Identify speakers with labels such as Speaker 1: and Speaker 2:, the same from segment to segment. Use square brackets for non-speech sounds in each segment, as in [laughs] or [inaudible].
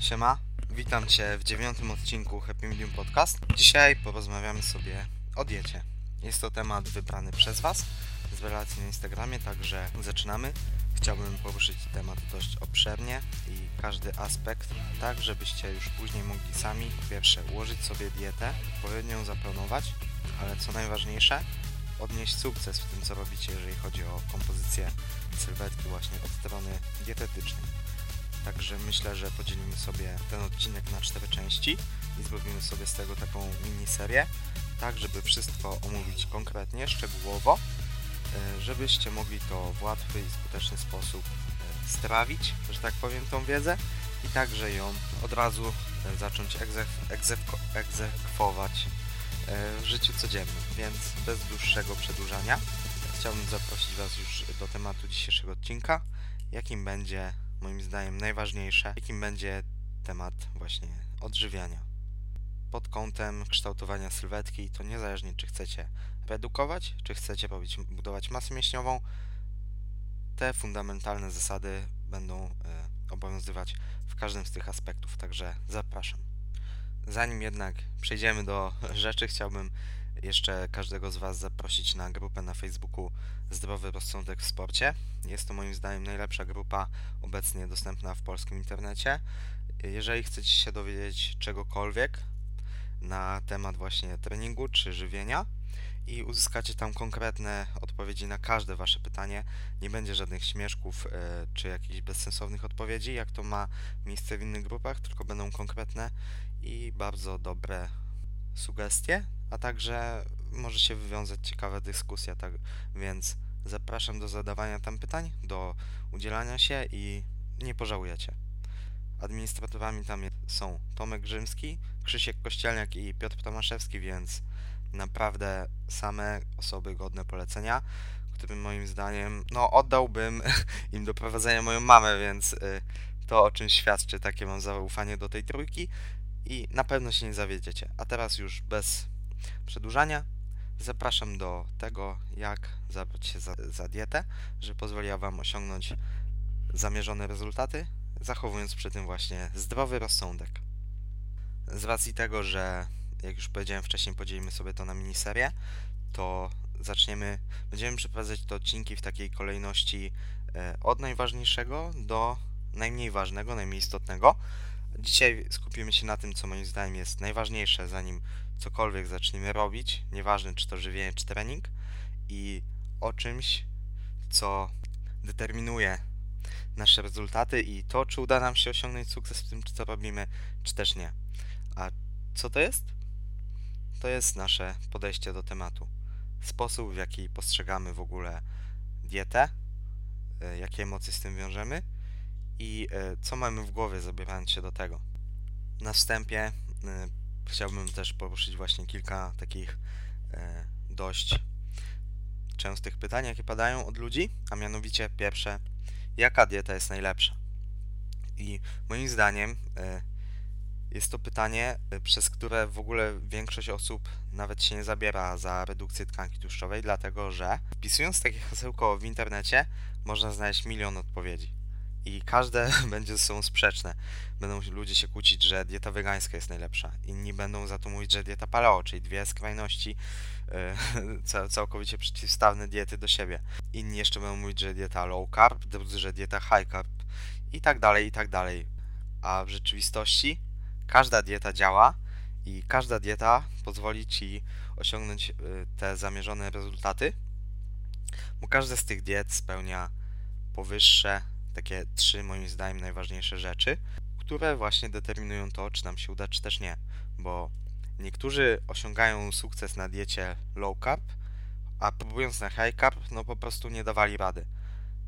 Speaker 1: Siema, witam Cię w dziewiątym odcinku Happy Medium Podcast. Dzisiaj porozmawiamy sobie o diecie. Jest to temat wybrany przez Was z relacji na Instagramie, także zaczynamy. Chciałbym poruszyć temat dość obszernie i każdy aspekt, tak żebyście już później mogli sami, pierwsze, ułożyć sobie dietę, odpowiednio zaplanować, ale co najważniejsze, odnieść sukces w tym, co robicie, jeżeli chodzi o kompozycję sylwetki właśnie od strony dietetycznej. Także myślę, że podzielimy sobie ten odcinek na cztery części i zrobimy sobie z tego taką miniserię, tak żeby wszystko omówić konkretnie, szczegółowo, e, żebyście mogli to w łatwy i skuteczny sposób e, strawić, że tak powiem, tą wiedzę i także ją od razu e, zacząć egzekwować w życiu codziennym. Więc bez dłuższego przedłużania chciałbym zaprosić Was już do tematu dzisiejszego odcinka, jakim będzie moim zdaniem najważniejsze, jakim będzie temat właśnie odżywiania. Pod kątem kształtowania sylwetki to niezależnie czy chcecie redukować, czy chcecie budować masę mięśniową, te fundamentalne zasady będą e, obowiązywać w każdym z tych aspektów, także zapraszam. Zanim jednak przejdziemy do rzeczy, chciałbym jeszcze każdego z Was zaprosić na grupę na Facebooku Zdrowy Rozsądek w Sporcie. Jest to moim zdaniem najlepsza grupa obecnie dostępna w polskim internecie. Jeżeli chcecie się dowiedzieć czegokolwiek na temat właśnie treningu czy żywienia i uzyskacie tam konkretne odpowiedzi na każde Wasze pytanie, nie będzie żadnych śmieszków e, czy jakichś bezsensownych odpowiedzi, jak to ma miejsce w innych grupach, tylko będą konkretne i bardzo dobre sugestie a także może się wywiązać ciekawa dyskusja, tak więc zapraszam do zadawania tam pytań, do udzielania się i nie pożałujecie. Administratorami tam są Tomek Grzymski, Krzysiek Kościelniak i Piotr Tomaszewski, więc naprawdę same osoby godne polecenia, którym moim zdaniem, no oddałbym [laughs] im do prowadzenia moją mamę, więc y, to o czym świadczy, takie mam zaufanie do tej trójki i na pewno się nie zawiedziecie. A teraz już bez przedłużania. Zapraszam do tego, jak zabrać się za, za dietę, że pozwoliła Wam osiągnąć zamierzone rezultaty, zachowując przy tym właśnie zdrowy rozsądek. Z racji tego, że jak już powiedziałem wcześniej, podzielimy sobie to na miniserię, to zaczniemy, będziemy przeprowadzać te odcinki w takiej kolejności e, od najważniejszego do najmniej ważnego, najmniej istotnego. Dzisiaj skupimy się na tym, co moim zdaniem jest najważniejsze, zanim cokolwiek zaczniemy robić, nieważne czy to żywienie, czy trening, i o czymś, co determinuje nasze rezultaty i to, czy uda nam się osiągnąć sukces w tym, co robimy, czy też nie. A co to jest? To jest nasze podejście do tematu. Sposób, w jaki postrzegamy w ogóle dietę, e, jakie emocje z tym wiążemy i e, co mamy w głowie zabierając się do tego. Na wstępie e, chciałbym też poruszyć właśnie kilka takich e, dość częstych pytań, jakie padają od ludzi, a mianowicie pierwsze, jaka dieta jest najlepsza? I moim zdaniem jest to pytanie, przez które w ogóle większość osób nawet się nie zabiera za redukcję tkanki tłuszczowej, dlatego że wpisując takie [laughs] hasełko w internecie można znaleźć milion odpowiedzi i każde [laughs] będzie ze sobą sprzeczne. Będą ludzie się kłócić, że dieta wegańska jest najlepsza. Inni będą za to mówić, że dieta paleo, czyli dwie skrajności [laughs] yy, całkowicie przeciwstawne diety do siebie. Inni jeszcze będą mówić, że dieta low carb, drudzy, że dieta high carb i tak dalej, i tak dalej. A w rzeczywistości każda dieta działa i każda dieta pozwoli Ci osiągnąć yy, te zamierzone rezultaty, bo każda z tych diet spełnia powyższe takie trzy moim zdaniem najważniejsze rzeczy, które właśnie determinują to, czy nam się uda, czy też nie. Bo niektórzy osiągają sukces na diecie low carb, a próbując na high carb, no po prostu nie dawali rady.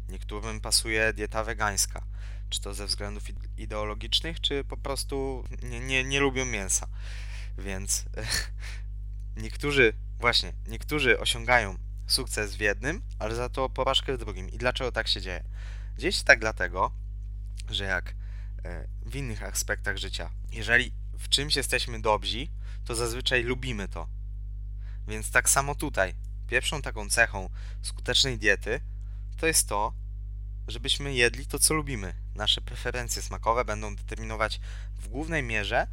Speaker 1: Niektórym pasuje dieta wegańska, czy to ze względów ideologicznych, czy po prostu nie, nie, nie lubią mięsa. Więc [laughs] niektórzy, właśnie, niektórzy osiągają sukces w jednym, ale za to porażkę w drugim. I dlaczego tak się dzieje? Się tak dlatego, że jak e, w innych aspektach życia, jeżeli w czymś jesteśmy dobrzy, to zazwyczaj lubimy to. Więc tak samo tutaj. Pierwszą taką cechą skutecznej diety to jest to, żebyśmy jedli to, co lubimy. Nasze preferencje smakowe będą determinować w głównej mierze,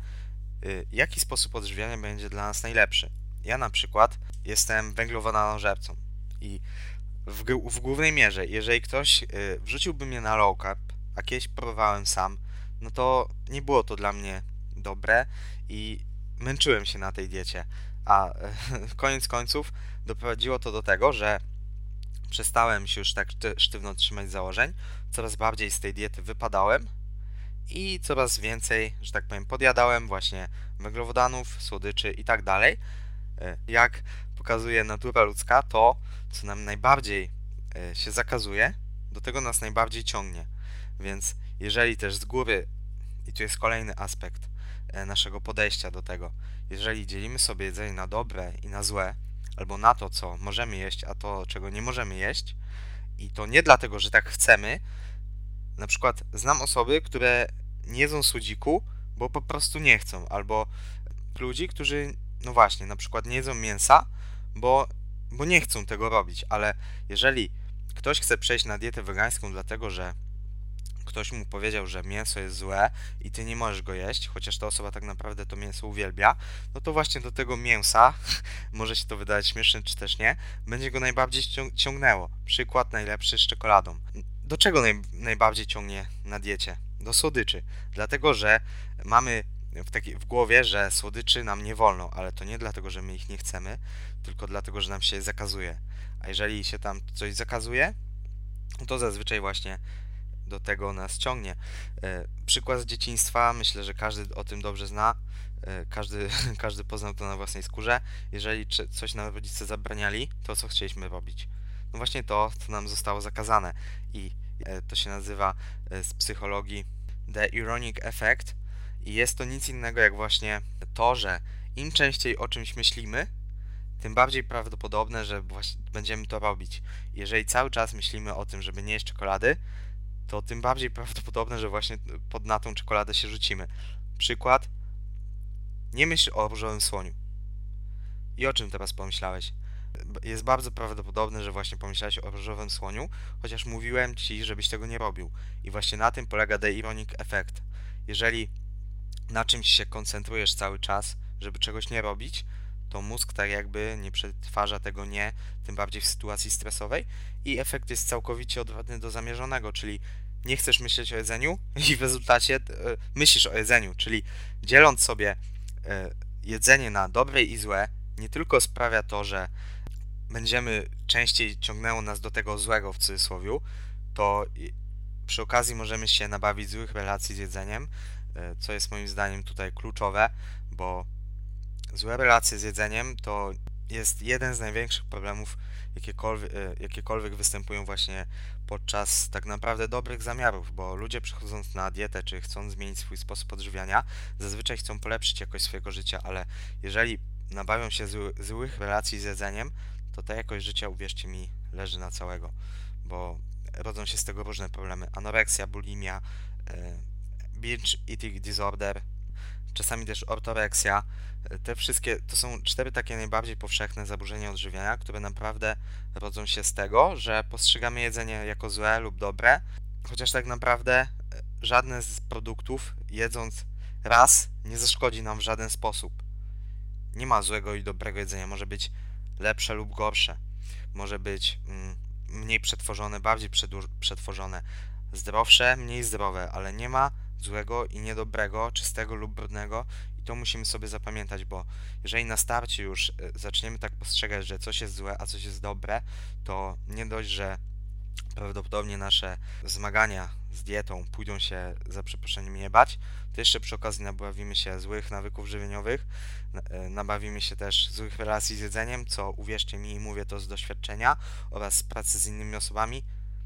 Speaker 1: y, jaki sposób odżywiania będzie dla nas najlepszy. Ja na przykład jestem węglowodanożercą i w, w głównej mierze, jeżeli ktoś y, wrzuciłby mnie na low carb, a kiedyś próbowałem sam, no to nie było to dla mnie dobre i męczyłem się na tej diecie. A [laughs] koniec końców doprowadziło to do tego, że przestałem się już tak sztywno trzymać założeń, coraz bardziej z tej diety wypadałem i coraz więcej, że tak powiem, podjadałem właśnie węglowodanów, słodyczy i tak dalej. E, jak pokazuje natura ludzka, to co nam najbardziej e, się zakazuje, do tego nas najbardziej ciągnie. Więc jeżeli też z góry, i tu jest kolejny aspekt e, naszego podejścia do tego, jeżeli dzielimy sobie jedzenie na dobre i na złe, albo na to, co możemy jeść, a to, czego nie możemy jeść, i to nie dlatego, że tak chcemy, na przykład znam osoby, które nie jedzą słodziku, bo po prostu nie chcą, albo ludzi, którzy, no właśnie, na przykład nie jedzą mięsa, bo, bo nie chcą tego robić, ale jeżeli ktoś chce przejść na dietę wegańską dlatego, że ktoś mu powiedział, że mięso jest złe i ty nie możesz go jeść, chociaż ta osoba tak naprawdę to mięso uwielbia, no to właśnie do tego mięsa, [laughs] może się to wydawać śmieszne czy też nie, będzie go najbardziej ciągnęło. Przykład najlepszy z czekoladą. Do czego naj, najbardziej ciągnie na diecie? Do słodyczy. Dlatego, że mamy w, taki, w głowie, że słodyczy nam nie wolno, ale to nie dlatego, że my ich nie chcemy, tylko dlatego, że nam się zakazuje. A jeżeli się tam coś zakazuje, to zazwyczaj właśnie do tego nas ciągnie. E, przykład z dzieciństwa, myślę, że każdy o tym dobrze zna, e, każdy, [laughs] każdy poznał to na własnej skórze. Jeżeli coś nam rodzice zabraniali, to co chcieliśmy robić? No właśnie to, co nam zostało zakazane i e, to się nazywa z psychologii The Ironic Effect i jest to nic innego jak właśnie to, że im częściej o czymś myślimy, tym bardziej prawdopodobne, że będziemy to robić. Jeżeli cały czas myślimy o tym, żeby nie jeść czekolady, to tym bardziej prawdopodobne, że właśnie pod na tą czekoladę się rzucimy. Przykład. Nie myśl o różowym słoniu. I o czym teraz pomyślałeś? Jest bardzo prawdopodobne, że właśnie pomyślałeś o różowym słoniu, chociaż mówiłem ci, żebyś tego nie robił. I właśnie na tym polega The Ironic Effect. Jeżeli na czymś się koncentrujesz cały czas, żeby czegoś nie robić, to mózg tak jakby nie przetwarza tego nie, tym bardziej w sytuacji stresowej i efekt jest całkowicie odwrotny do zamierzonego, czyli nie chcesz myśleć o jedzeniu i w rezultacie e, myślisz o jedzeniu, czyli dzieląc sobie e, jedzenie na dobre i złe, nie tylko sprawia to, że będziemy częściej ciągnęło nas do tego złego w cudzysłowie, to przy okazji możemy się nabawić złych relacji z jedzeniem, co jest moim zdaniem tutaj kluczowe, bo Złe relacje z jedzeniem to jest jeden z największych problemów, jakiekolwiek, e, jakiekolwiek występują właśnie podczas tak naprawdę dobrych zamiarów, bo ludzie przechodząc na dietę, czy chcąc zmienić swój sposób odżywiania, zazwyczaj chcą polepszyć jakość swojego życia, ale jeżeli nabawią się zły, złych relacji z jedzeniem, to ta jakość życia, uwierzcie mi, leży na całego, bo rodzą się z tego różne problemy. Anoreksja, bulimia, e, binge eating disorder, czasami też ortoreksja. Te wszystkie to są cztery takie najbardziej powszechne zaburzenia odżywiania, które naprawdę rodzą się z tego, że postrzegamy jedzenie jako złe lub dobre, chociaż tak naprawdę e, żadne z produktów jedząc raz nie zaszkodzi nam w żaden sposób. Nie ma złego i dobrego jedzenia, może być lepsze lub gorsze, może być mm, mniej przetworzone, bardziej przetworzone, zdrowsze, mniej zdrowe, ale nie ma złego i niedobrego, czystego lub brudnego i to musimy sobie zapamiętać, bo jeżeli na starcie już e, zaczniemy tak postrzegać, że coś jest złe, a coś jest dobre, to nie dość, że prawdopodobnie nasze zmagania z dietą pójdą się za przeproszeniem nie bać, to jeszcze przy okazji nabawimy się złych nawyków żywieniowych, e, nabawimy się też złych relacji z jedzeniem, co uwierzcie mi mówię to z doświadczenia oraz z pracy z innymi osobami,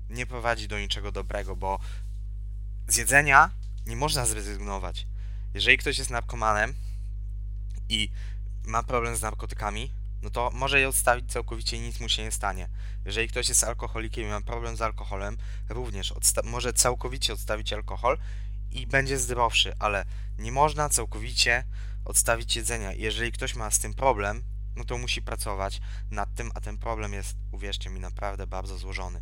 Speaker 1: nie prowadzi do niczego dobrego, bo z jedzenia nie można zrezygnować. Jeżeli ktoś jest narkomanem i ma problem z narkotykami, no to może je odstawić całkowicie i nic mu się nie stanie. Jeżeli ktoś jest alkoholikiem i ma problem z alkoholem, również może całkowicie odstawić alkohol i będzie zdrowszy, ale nie można całkowicie odstawić jedzenia. Jeżeli ktoś ma z tym problem, no to musi pracować nad tym, a ten problem jest, uwierzcie mi, naprawdę bardzo złożony.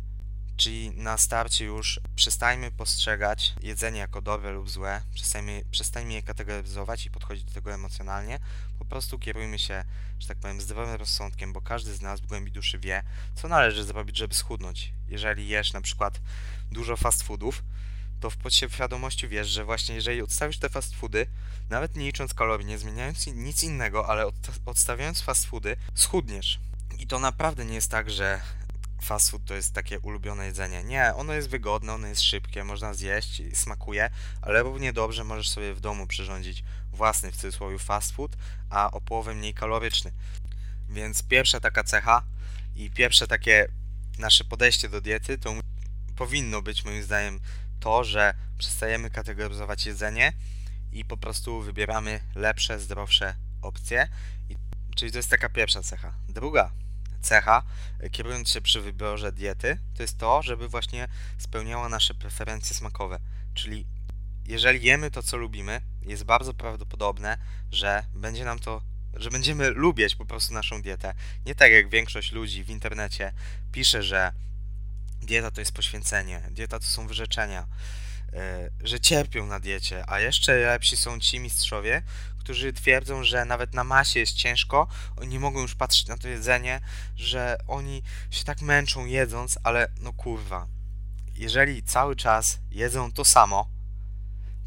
Speaker 1: Czyli na starcie już przestajmy postrzegać jedzenie jako dobre lub złe, przestajmy, przestajmy je kategoryzować i podchodzić do tego emocjonalnie. Po prostu kierujmy się, że tak powiem, zdrowym rozsądkiem, bo każdy z nas w głębi duszy wie, co należy zrobić, żeby schudnąć. Jeżeli jesz na przykład dużo fast foodów, to w podświadomości wiesz, że właśnie jeżeli odstawisz te fast foody, nawet nie licząc kalorii, nie zmieniając nic innego, ale odstawiając fast foody, schudniesz. I to naprawdę nie jest tak, że fast food to jest takie ulubione jedzenie. Nie, ono jest wygodne, ono jest szybkie, można zjeść, smakuje, ale równie dobrze możesz sobie w domu przyrządzić własny w cudzysłowie fast food, a o połowę mniej kaloryczny. Więc pierwsza taka cecha i pierwsze takie nasze podejście do diety to powinno być moim zdaniem to, że przestajemy kategoryzować jedzenie i po prostu wybieramy lepsze, zdrowsze opcje. I, czyli to jest taka pierwsza cecha. Druga cecha, kierując się przy wyborze diety, to jest to, żeby właśnie spełniała nasze preferencje smakowe. Czyli jeżeli jemy to, co lubimy, jest bardzo prawdopodobne, że będzie nam to, że będziemy lubić po prostu naszą dietę. Nie tak jak większość ludzi w internecie pisze, że dieta to jest poświęcenie, dieta to są wyrzeczenia, e, że cierpią na diecie, a jeszcze lepsi są ci mistrzowie, którzy twierdzą, że nawet na masie jest ciężko, oni nie mogą już patrzeć na to jedzenie, że oni się tak męczą jedząc, ale no kurwa, jeżeli cały czas jedzą to samo,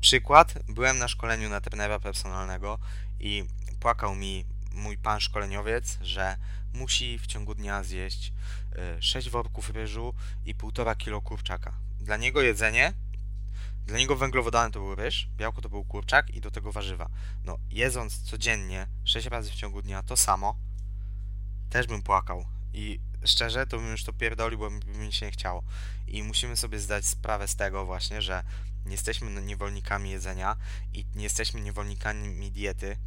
Speaker 1: przykład, byłem na szkoleniu na trenera personalnego i płakał mi mój pan szkoleniowiec, że musi w ciągu dnia zjeść 6 e, worków ryżu i 1,5 kg kurczaka. Dla niego jedzenie, dla niego węglowodany to był ryż, białko to był kurczak i do tego warzywa. No, jedząc codziennie 6 razy w ciągu dnia to samo, też bym płakał. I szczerze, to bym już to pierdolił, bo mi się nie chciało. I musimy sobie zdać sprawę z tego właśnie, że nie jesteśmy niewolnikami jedzenia i nie jesteśmy niewolnikami diety,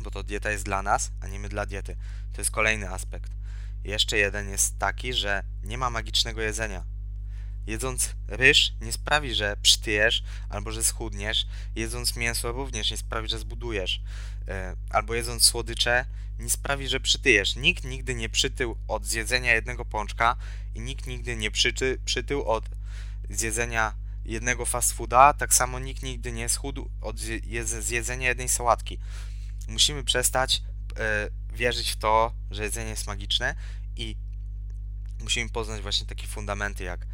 Speaker 1: bo to dieta jest dla nas, a nie my dla diety. To jest kolejny aspekt. Jeszcze jeden jest taki, że nie ma magicznego jedzenia. Jedząc ryż nie sprawi, że przytyjesz albo że schudniesz. Jedząc mięso również nie sprawi, że zbudujesz. E, albo jedząc słodycze nie sprawi, że przytyjesz. Nikt nigdy nie przytył od zjedzenia jednego pączka i nikt nigdy nie przyty, przytył od zjedzenia jednego fast fooda. Tak samo nikt nigdy nie schudł od zjedzenia jednej sałatki. Musimy przestać e, wierzyć w to, że jedzenie jest magiczne i musimy poznać właśnie takie fundamenty jak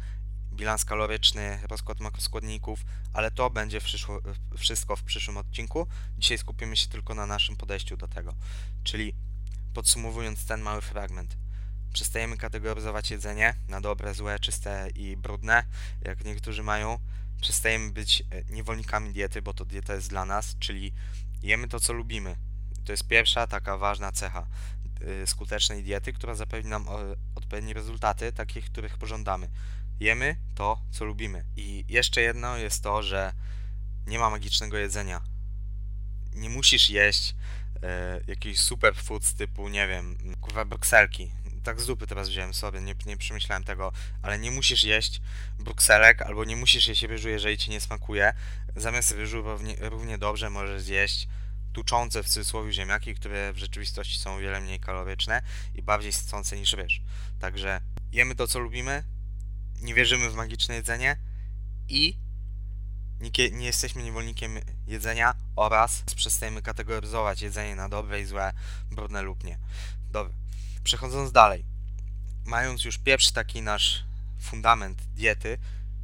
Speaker 1: bilans kaloryczny, rozkład makroskładników, ale to będzie przyszło, wszystko w przyszłym odcinku. Dzisiaj skupimy się tylko na naszym podejściu do tego. Czyli podsumowując ten mały fragment, przestajemy kategoryzować jedzenie na dobre, złe, czyste i brudne, jak niektórzy mają. Przestajemy być e, niewolnikami diety, bo to dieta jest dla nas, czyli jemy to, co lubimy. To jest pierwsza taka ważna cecha y, skutecznej diety, która zapewni nam odpowiednie rezultaty, takich, których pożądamy. Jemy to, co lubimy. I jeszcze jedno jest to, że nie ma magicznego jedzenia. Nie musisz jeść e, jakichś superfoods typu, nie wiem, kurwa brukselki. Tak z dupy teraz wziąłem sobie, nie, nie przemyślałem tego, ale nie musisz jeść brukselek, albo nie musisz jeść ryżu, jeżeli ci nie smakuje. Zamiast ryżu równie, równie dobrze możesz zjeść tuczące w cudzysłowie ziemniaki, które w rzeczywistości są o wiele mniej kaloryczne i bardziej sycące niż ryż. Także jemy to, co lubimy, nie wierzymy w magiczne jedzenie i nie, nie jesteśmy niewolnikiem jedzenia oraz przestajemy kategoryzować jedzenie na dobre i złe, brudne lub nie. Dobra. Przechodząc dalej, mając już pierwszy taki nasz fundament diety,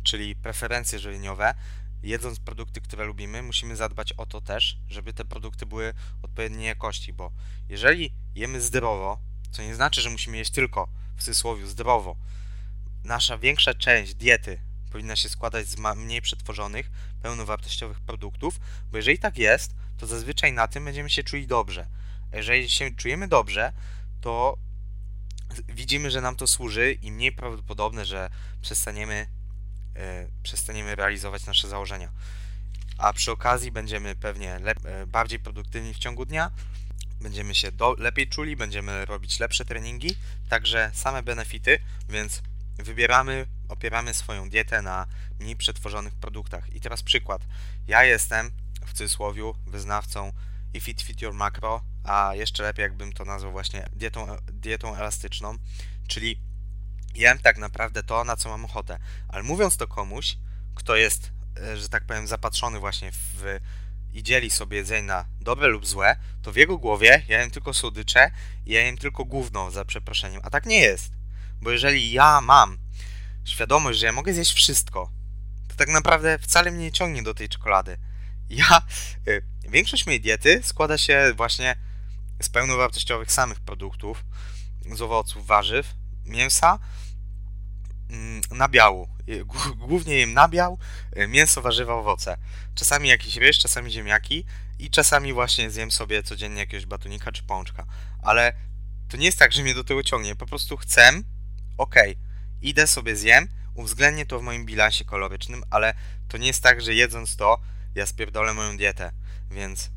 Speaker 1: czyli preferencje żywieniowe, jedząc produkty, które lubimy, musimy zadbać o to też, żeby te produkty były odpowiedniej jakości, bo jeżeli jemy zdrowo, co nie znaczy, że musimy jeść tylko w cudzysłowie zdrowo, nasza większa część diety powinna się składać z mniej przetworzonych, pełnowartościowych produktów, bo jeżeli tak jest, to zazwyczaj na tym będziemy się czuli dobrze. Jeżeli się czujemy dobrze, to widzimy, że nam to służy i mniej prawdopodobne, że przestaniemy E, przestaniemy realizować nasze założenia. A przy okazji będziemy pewnie e, bardziej produktywni w ciągu dnia, będziemy się do, lepiej czuli, będziemy robić lepsze treningi, także same benefity, więc wybieramy, opieramy swoją dietę na mniej przetworzonych produktach. I teraz przykład. Ja jestem w cudzysłowie wyznawcą If It Fit Your Macro, a jeszcze lepiej jakbym to nazwał właśnie dietą, dietą elastyczną, czyli jem tak naprawdę to, na co mam ochotę. Ale mówiąc to komuś, kto jest, e, że tak powiem, zapatrzony właśnie w i dzieli sobie jedzenie na dobre lub złe, to w jego głowie ja jem tylko słodycze i ja jem tylko gówno, za przeproszeniem. A tak nie jest. Bo jeżeli ja mam świadomość, że ja mogę zjeść wszystko, to tak naprawdę wcale mnie nie ciągnie do tej czekolady. Ja, y, większość mojej diety składa się właśnie z pełnowartościowych samych produktów, z owoców, warzyw, mięsa, mm, nabiału. Głównie jem nabiał, y, mięso, warzywa, owoce. Czasami jakiś ryż, czasami ziemniaki i czasami właśnie zjem sobie codziennie jakiegoś batonika czy pączka. Ale to nie jest tak, że mnie do tego ciągnie. Po prostu chcę, okay, idę sobie zjem, uwzględnię to w moim bilansie kalorycznym, ale to nie jest tak, że jedząc to, ja spierdolę moją dietę. Więc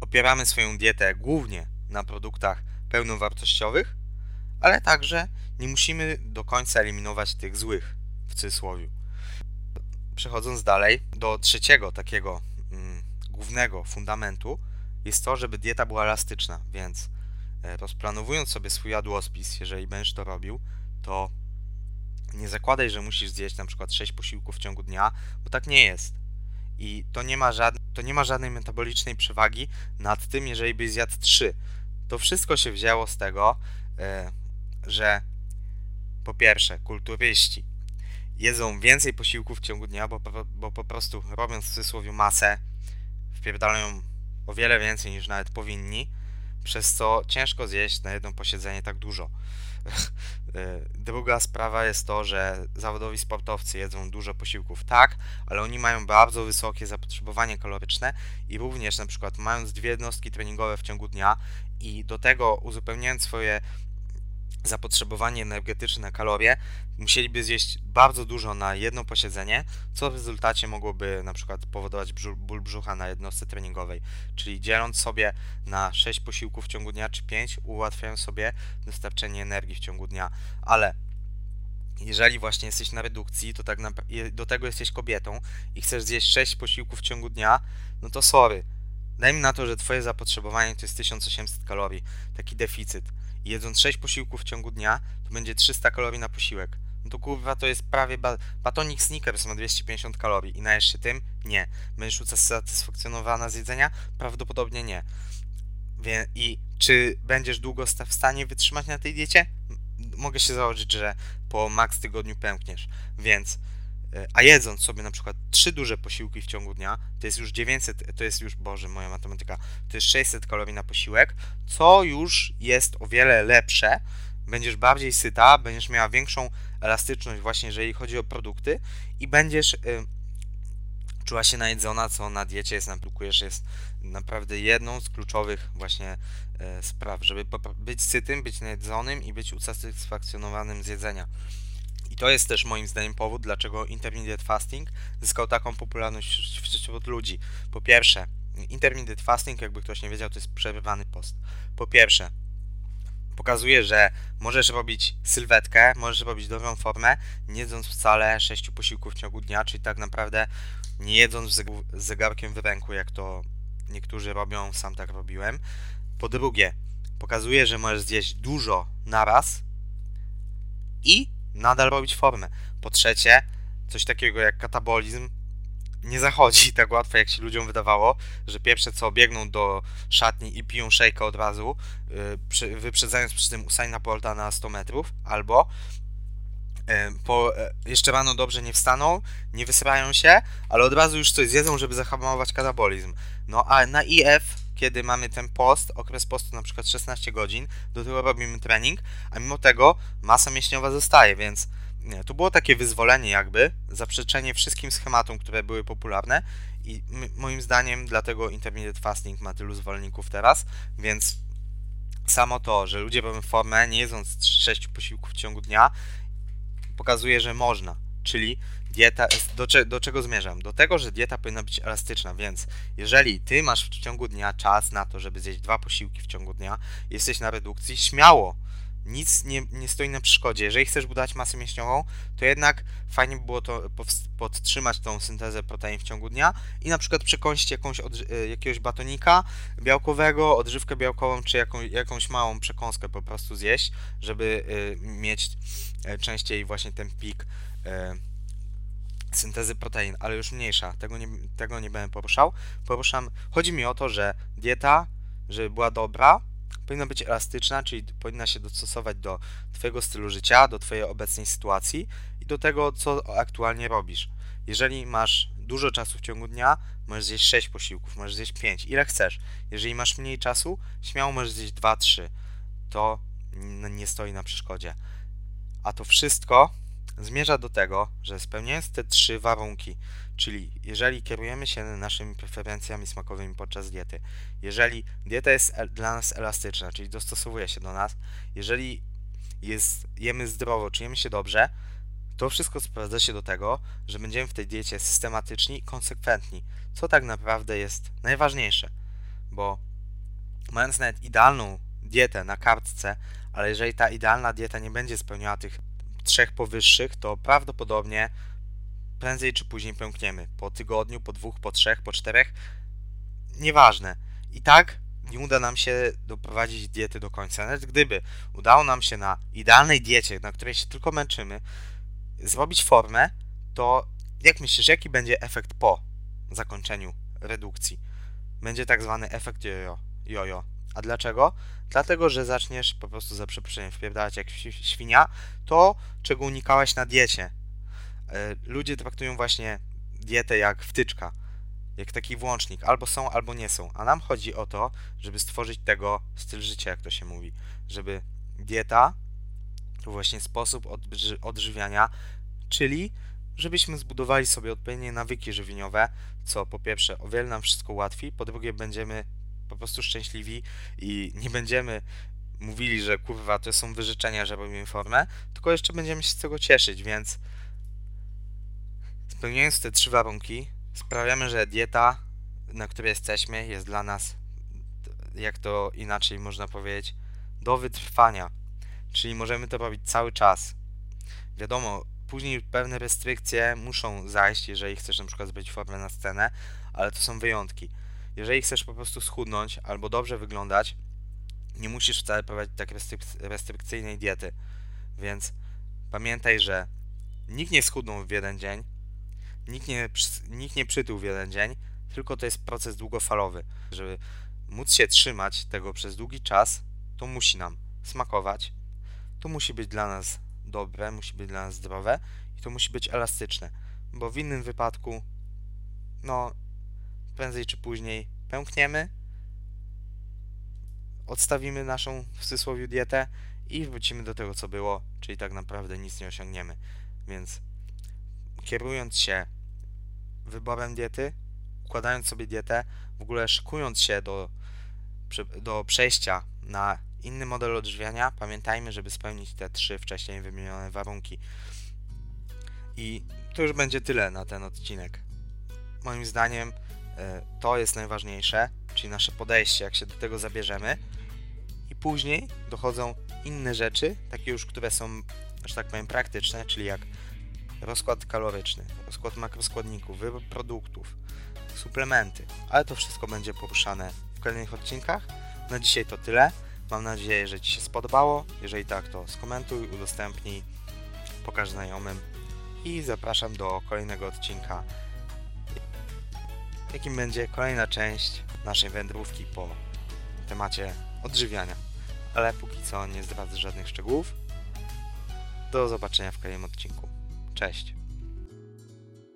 Speaker 1: opieramy swoją dietę głównie na produktach pełnowartościowych, ale także nie musimy do końca eliminować tych złych, w cudzysłowie. Przechodząc dalej do trzeciego takiego mm, głównego fundamentu, jest to, żeby dieta była elastyczna, więc rozplanowując sobie swój jadłospis, jeżeli będziesz to robił, to nie zakładaj, że musisz zjeść na przykład 6 posiłków w ciągu dnia, bo tak nie jest. I to nie ma, to nie ma żadnej metabolicznej przewagi nad tym, jeżeli byś zjadł 3. To wszystko się wzięło z tego, e, że po pierwsze, kulturyści jedzą więcej posiłków w ciągu dnia, bo, bo po prostu robiąc w cudzysłowie masę, wpierdalają o wiele więcej niż nawet powinni, przez co ciężko zjeść na jedno posiedzenie tak dużo. [laughs] E, druga sprawa jest to, że zawodowi sportowcy jedzą dużo posiłków, tak, ale oni mają bardzo wysokie zapotrzebowanie kaloryczne i również na przykład mając dwie jednostki treningowe w ciągu dnia i do tego uzupełniając swoje zapotrzebowanie energetyczne na kalorie, musieliby zjeść bardzo dużo na jedno posiedzenie, co w rezultacie mogłoby na przykład powodować ból brzucha na jednostce treningowej. Czyli dzieląc sobie na 6 posiłków w ciągu dnia czy 5, ułatwiają sobie dostarczenie energii w ciągu dnia. Ale jeżeli właśnie jesteś na redukcji, to tak do tego jesteś kobietą i chcesz zjeść 6 posiłków w ciągu dnia, no to sorry. Dajmy na to, że twoje zapotrzebowanie to jest 1800 kalorii, taki deficyt jedząc 6 posiłków w ciągu dnia, to będzie 300 kalorii na posiłek. No to kurwa to jest prawie ba batonik Snickers ma 250 kalorii i najesz się tym? Nie. Będziesz usatysfakcjonowana z jedzenia? Prawdopodobnie nie. Wie I czy będziesz długo w stanie wytrzymać na tej diecie? Mogę się założyć, że po maks tygodniu pękniesz. Więc a jedząc sobie na przykład trzy duże posiłki w ciągu dnia, to jest już 900, to jest już, Boże, moja matematyka, to jest 600 kalorii na posiłek, co już jest o wiele lepsze, będziesz bardziej syta, będziesz miała większą elastyczność właśnie, jeżeli chodzi o produkty i będziesz y, czuła się najedzona, co na diecie jest, naplikujesz, jest naprawdę jedną z kluczowych właśnie y, spraw, żeby być sytym, być najedzonym i być usatysfakcjonowanym z jedzenia. I to jest też moim zdaniem powód, dlaczego intermittent fasting zyskał taką popularność wśród ludzi. Po pierwsze, intermittent fasting, jakby ktoś nie wiedział, to jest przerywany post. Po pierwsze, pokazuje, że możesz robić sylwetkę, możesz robić dobrą formę, nie jedząc wcale 6 posiłków w ciągu dnia, czyli tak naprawdę nie jedząc z zegarkiem w ręku, jak to niektórzy robią, sam tak robiłem. Po drugie, pokazuje, że możesz zjeść dużo naraz i nadal robić formę. Po trzecie, coś takiego jak katabolizm nie zachodzi [laughs] tak łatwo, jak się ludziom wydawało, że pierwsze co biegną do szatni i piją szejka od razu, yy, wyprzedzając przy tym Usaina Bolta na 100 metrów, albo yy, po, yy, jeszcze rano dobrze nie wstaną, nie wysypają się, ale od razu już coś zjedzą, żeby zahamować katabolizm. No a na IF kiedy mamy ten post, okres postu na przykład 16 godzin, do tego robimy trening, a mimo tego masa mięśniowa zostaje, więc nie, tu było takie wyzwolenie jakby, zaprzeczenie wszystkim schematom, które były popularne i moim zdaniem dlatego intermittent fasting ma tylu zwolenników teraz, więc samo to, że ludzie robią formę nie jedząc 6 posiłków w ciągu dnia pokazuje, że można, czyli dieta, do, do czego zmierzam? Do tego, że dieta powinna być elastyczna, więc jeżeli ty masz w ciągu dnia czas na to, żeby zjeść dwa posiłki w ciągu dnia, jesteś na redukcji, śmiało nic nie, nie stoi na przeszkodzie. Jeżeli chcesz budować masę mięśniową, to jednak fajnie by było to podtrzymać tą syntezę protein w ciągu dnia i na przykład przekąsić jakąś y, jakiegoś batonika białkowego, odżywkę białkową, czy jaką, jakąś małą przekąskę po prostu zjeść, żeby y, mieć y, częściej właśnie ten pik syntezy protein, ale już mniejsza. Tego nie, tego nie będę poruszał. Poruszam, chodzi mi o to, że dieta, żeby była dobra, powinna być elastyczna, czyli powinna się dostosować do Twojego stylu życia, do Twojej obecnej sytuacji i do tego, co aktualnie robisz. Jeżeli masz dużo czasu w ciągu dnia, możesz zjeść 6 posiłków, możesz zjeść 5, ile chcesz. Jeżeli masz mniej czasu, śmiało możesz zjeść 2-3. To nie stoi na przeszkodzie. A to wszystko zmierza do tego, że spełniając te trzy warunki, czyli jeżeli kierujemy się naszymi preferencjami smakowymi podczas diety, jeżeli dieta jest dla nas elastyczna, czyli dostosowuje się do nas, jeżeli jest, jemy zdrowo, czujemy się dobrze, to wszystko sprowadza się do tego, że będziemy w tej diecie systematyczni i konsekwentni, co tak naprawdę jest najważniejsze, bo mając nawet idealną dietę na kartce, ale jeżeli ta idealna dieta nie będzie spełniała tych trzech powyższych, to prawdopodobnie prędzej czy później pękniemy. Po tygodniu, po dwóch, po trzech, po czterech. Nieważne. I tak nie uda nam się doprowadzić diety do końca. Nawet gdyby udało nam się na idealnej diecie, na której się tylko męczymy, zrobić formę, to jak myślisz, jaki będzie efekt po zakończeniu redukcji? Będzie tak zwany efekt jojo. jojo. A dlaczego? Dlatego, że zaczniesz po prostu za przeproszeniem wpierdalać jak świnia to, czego unikałeś na diecie. E, ludzie traktują właśnie dietę jak wtyczka, jak taki włącznik. Albo są, albo nie są. A nam chodzi o to, żeby stworzyć tego styl życia, jak to się mówi. Żeby dieta to właśnie sposób odżywiania, czyli żebyśmy zbudowali sobie odpowiednie nawyki żywieniowe, co po pierwsze o wiele nam wszystko ułatwi, po drugie będziemy po prostu szczęśliwi i nie będziemy mówili, że kurwa to są wyrzeczenia, że robimy formę, tylko jeszcze będziemy się z tego cieszyć, więc spełniając te trzy warunki, sprawiamy, że dieta, na której jesteśmy, jest dla nas, jak to inaczej można powiedzieć, do wytrwania. Czyli możemy to robić cały czas. Wiadomo, później pewne restrykcje muszą zajść, jeżeli chcesz na przykład zbyć formę na scenę, ale to są wyjątki. Jeżeli chcesz po prostu schudnąć albo dobrze wyglądać, nie musisz wcale prowadzić tak restrykcyjnej diety. Więc pamiętaj, że nikt nie schudnął w jeden dzień, nikt nie, nikt nie przytył w jeden dzień, tylko to jest proces długofalowy. Żeby móc się trzymać tego przez długi czas, to musi nam smakować, to musi być dla nas dobre, musi być dla nas zdrowe i to musi być elastyczne, bo w innym wypadku, no, prędzej czy później pękniemy, odstawimy naszą w cudzysłowie dietę i wrócimy do tego, co było, czyli tak naprawdę nic nie osiągniemy. Więc kierując się wyborem diety, układając sobie dietę, w ogóle szykując się do, do przejścia na inny model odżywiania, pamiętajmy, żeby spełnić te trzy wcześniej wymienione warunki. I to już będzie tyle na ten odcinek. Moim zdaniem to jest najważniejsze, czyli nasze podejście, jak się do tego zabierzemy. I później dochodzą inne rzeczy, takie już, które są, że tak powiem, praktyczne, czyli jak rozkład kaloryczny, rozkład makroskładników, wybór produktów, suplementy. Ale to wszystko będzie poruszane w kolejnych odcinkach. Na dzisiaj to tyle. Mam nadzieję, że Ci się spodobało. Jeżeli tak, to skomentuj, udostępnij, pokaż znajomym i zapraszam do kolejnego odcinka, jakim będzie kolejna część naszej wędrówki po temacie odżywiania. Ale póki co nie zdradzę żadnych szczegółów. Do zobaczenia w kolejnym odcinku. Cześć!